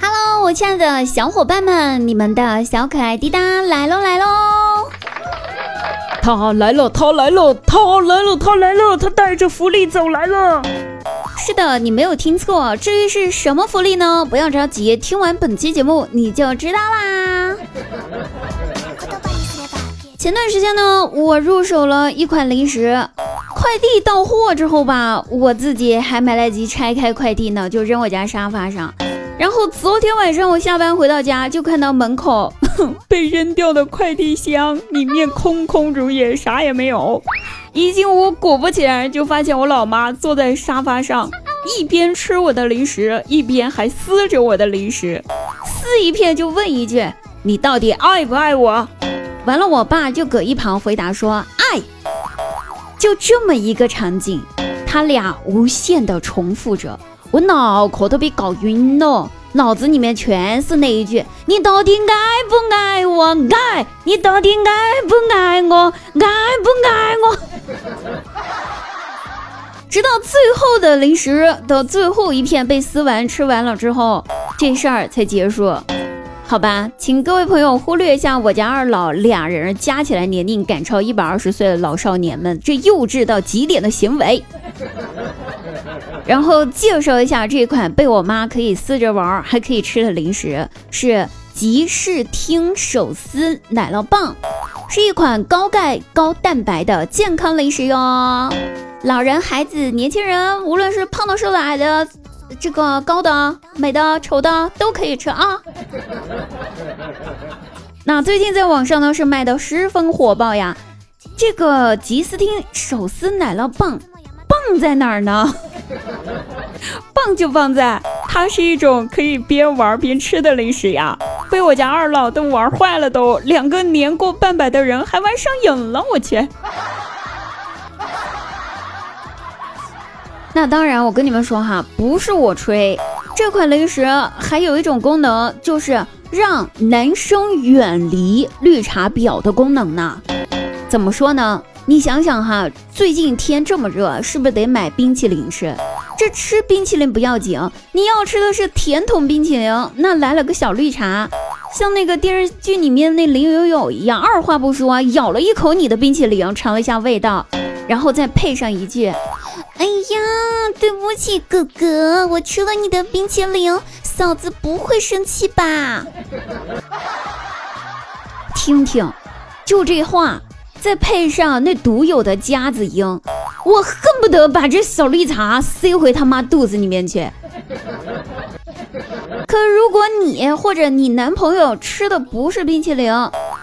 Hello，我亲爱的小伙伴们，你们的小可爱滴答来喽来喽！他来了，他来了，他来了，他来了，他带着福利走来了。是的，你没有听错，至于是什么福利呢？不要着急，听完本期节目你就知道啦。前段时间呢，我入手了一款零食，快递到货之后吧，我自己还没来及拆开快递呢，就扔我家沙发上。然后昨天晚上我下班回到家，就看到门口 被扔掉的快递箱里面空空如也，啥也没有。一进屋，果不其然，就发现我老妈坐在沙发上，一边吃我的零食，一边还撕着我的零食，撕一片就问一句：“你到底爱不爱我？”完了，我爸就搁一旁回答说：“。”就这么一个场景，他俩无限的重复着，我脑壳都被搞晕了，脑子里面全是那一句：“你到底爱不爱我？爱，你到底爱不爱我？爱不爱我？” 直到最后的零食的最后一片被撕完吃完了之后，这事儿才结束。好吧，请各位朋友忽略一下我家二老俩人加起来年龄赶超一百二十岁的老少年们这幼稚到极点的行为。然后介绍一下这款被我妈可以撕着玩还可以吃的零食，是吉士汀手撕奶酪棒，是一款高钙高蛋白的健康零食哟。老人、孩子、年轻人，无论是胖的、瘦的、矮的。这个高的、美的、丑的都可以吃啊。那最近在网上呢是卖的十分火爆呀。这个吉斯汀手撕奶酪棒，棒在哪儿呢？棒就棒在它是一种可以边玩边吃的零食呀。被我家二老都玩坏了，都两个年过半百的人还玩上瘾了，我去。那当然，我跟你们说哈，不是我吹，这款零食还有一种功能，就是让男生远离绿茶婊的功能呢。怎么说呢？你想想哈，最近天这么热，是不是得买冰淇淋吃？这吃冰淇淋不要紧，你要吃的是甜筒冰淇淋，那来了个小绿茶，像那个电视剧里面那林有有一样，二话不说咬了一口你的冰淇淋，尝了一下味道，然后再配上一句。哎呀，对不起哥哥，我吃了你的冰淇淋，嫂子不会生气吧？听听，就这话，再配上那独有的夹子音，我恨不得把这小绿茶塞回他妈肚子里面去。可如果你或者你男朋友吃的不是冰淇淋，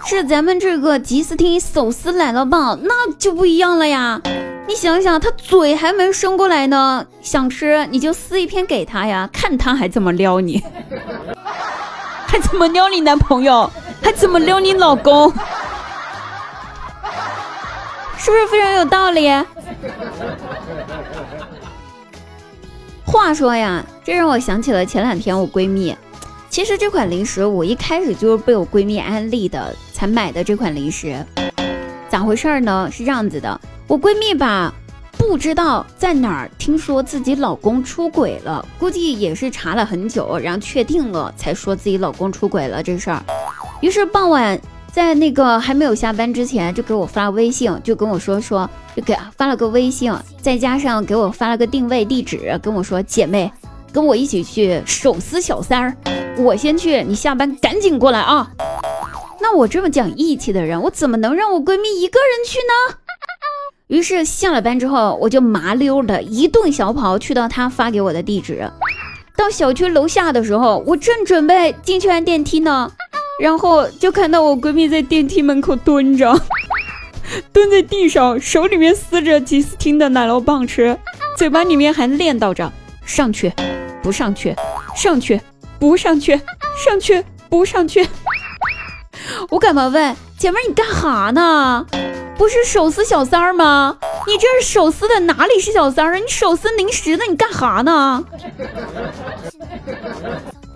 是咱们这个吉斯汀手撕奶酪棒，那就不一样了呀。你想想，他嘴还没伸过来呢，想吃你就撕一片给他呀，看他还怎么撩你，还怎么撩你男朋友，还怎么撩你老公，是不是非常有道理？话说呀，这让我想起了前两天我闺蜜，其实这款零食我一开始就是被我闺蜜安利的才买的这款零食，咋回事呢？是这样子的。我闺蜜吧，不知道在哪儿听说自己老公出轨了，估计也是查了很久，然后确定了才说自己老公出轨了这事儿。于是傍晚在那个还没有下班之前，就给我发微信，就跟我说说，就给发了个微信，再加上给我发了个定位地址，跟我说姐妹，跟我一起去手撕小三儿，我先去，你下班赶紧过来啊。那我这么讲义气的人，我怎么能让我闺蜜一个人去呢？于是下了班之后，我就麻溜的一顿小跑去到他发给我的地址。到小区楼下的时候，我正准备进去按电梯呢，然后就看到我闺蜜在电梯门口蹲着，蹲在地上，手里面撕着吉斯汀的奶酪棒吃，嘴巴里面还念叨着：上去，不上去，上去，不上去，上去，不上去。我赶忙问姐妹：“你干哈呢？”不是手撕小三儿吗？你这是手撕的，哪里是小三儿啊？你手撕零食的，你干哈呢？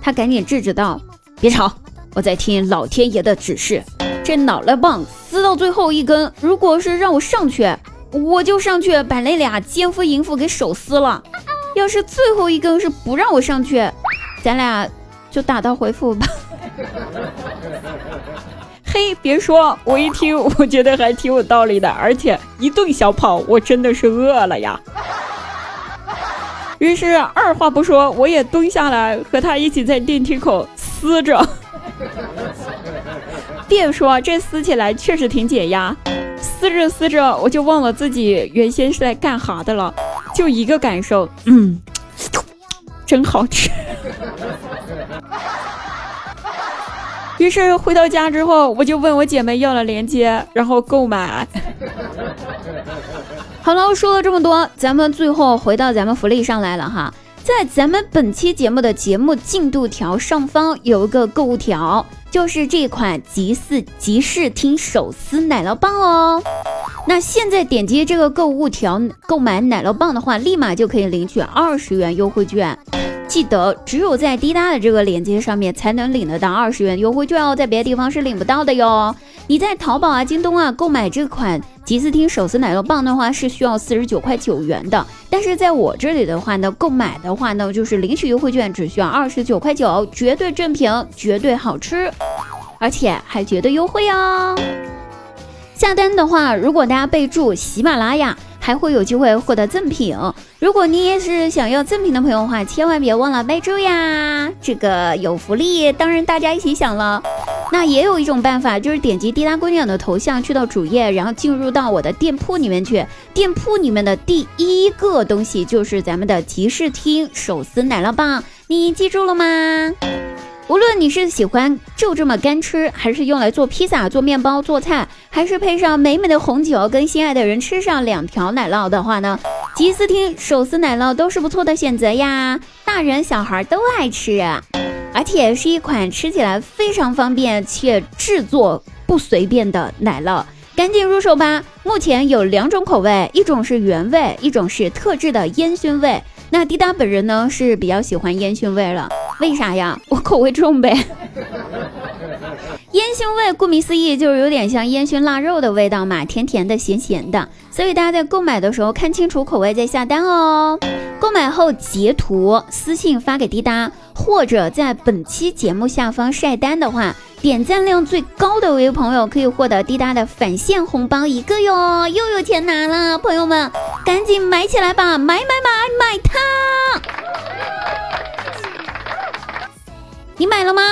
他赶紧制止道：“别吵，我在听老天爷的指示。这脑袋棒撕到最后一根，如果是让我上去，我就上去把那俩奸夫淫妇给手撕了。要是最后一根是不让我上去，咱俩就打道回府吧。嘿，别说，我一听，我觉得还挺有道理的。而且一顿小跑，我真的是饿了呀。于是二话不说，我也蹲下来和他一起在电梯口撕着。别说，这撕起来确实挺解压。撕着撕着，我就忘了自己原先是在干啥的了，就一个感受，嗯，真好吃。于是回到家之后，我就问我姐妹要了链接，然后购买。好了，说了这么多，咱们最后回到咱们福利上来了哈。在咱们本期节目的节目进度条上方有一个购物条，就是这款吉四吉士汀手撕奶酪棒哦。那现在点击这个购物条购买奶酪棒的话，立马就可以领取二十元优惠券。记得只有在滴答的这个链接上面才能领得到二十元优惠券哦，在别的地方是领不到的哟。你在淘宝啊、京东啊购买这款吉斯汀手撕奶酪棒的话，是需要四十九块九元的。但是在我这里的话呢，购买的话呢，就是领取优惠券只需要二十九块九，绝对正品，绝对好吃，而且还绝对优惠哦。下单的话，如果大家备注喜马拉雅。还会有机会获得赠品。如果你也是想要赠品的朋友的话，千万别忘了备注呀！这个有福利，当然大家一起享了。那也有一种办法，就是点击滴答姑娘的头像，去到主页，然后进入到我的店铺里面去。店铺里面的第一个东西就是咱们的集市厅手撕奶酪棒，你记住了吗？无论你是喜欢就这么干吃，还是用来做披萨、做面包、做菜，还是配上美美的红酒，跟心爱的人吃上两条奶酪的话呢，吉斯汀手撕奶酪都是不错的选择呀，大人小孩都爱吃，而且是一款吃起来非常方便且制作不随便的奶酪，赶紧入手吧！目前有两种口味，一种是原味，一种是特制的烟熏味。那滴答本人呢是比较喜欢烟熏味了，为啥呀？我口味重呗。烟熏味顾名思义就是有点像烟熏腊肉的味道嘛，甜甜的、咸咸的。所以大家在购买的时候看清楚口味再下单哦。购买后截图私信发给滴答，或者在本期节目下方晒单的话，点赞量最高的一位朋友可以获得滴答的返现红包一个哟，又有钱拿了，朋友们赶紧买起来吧，买买买买它！你买了吗？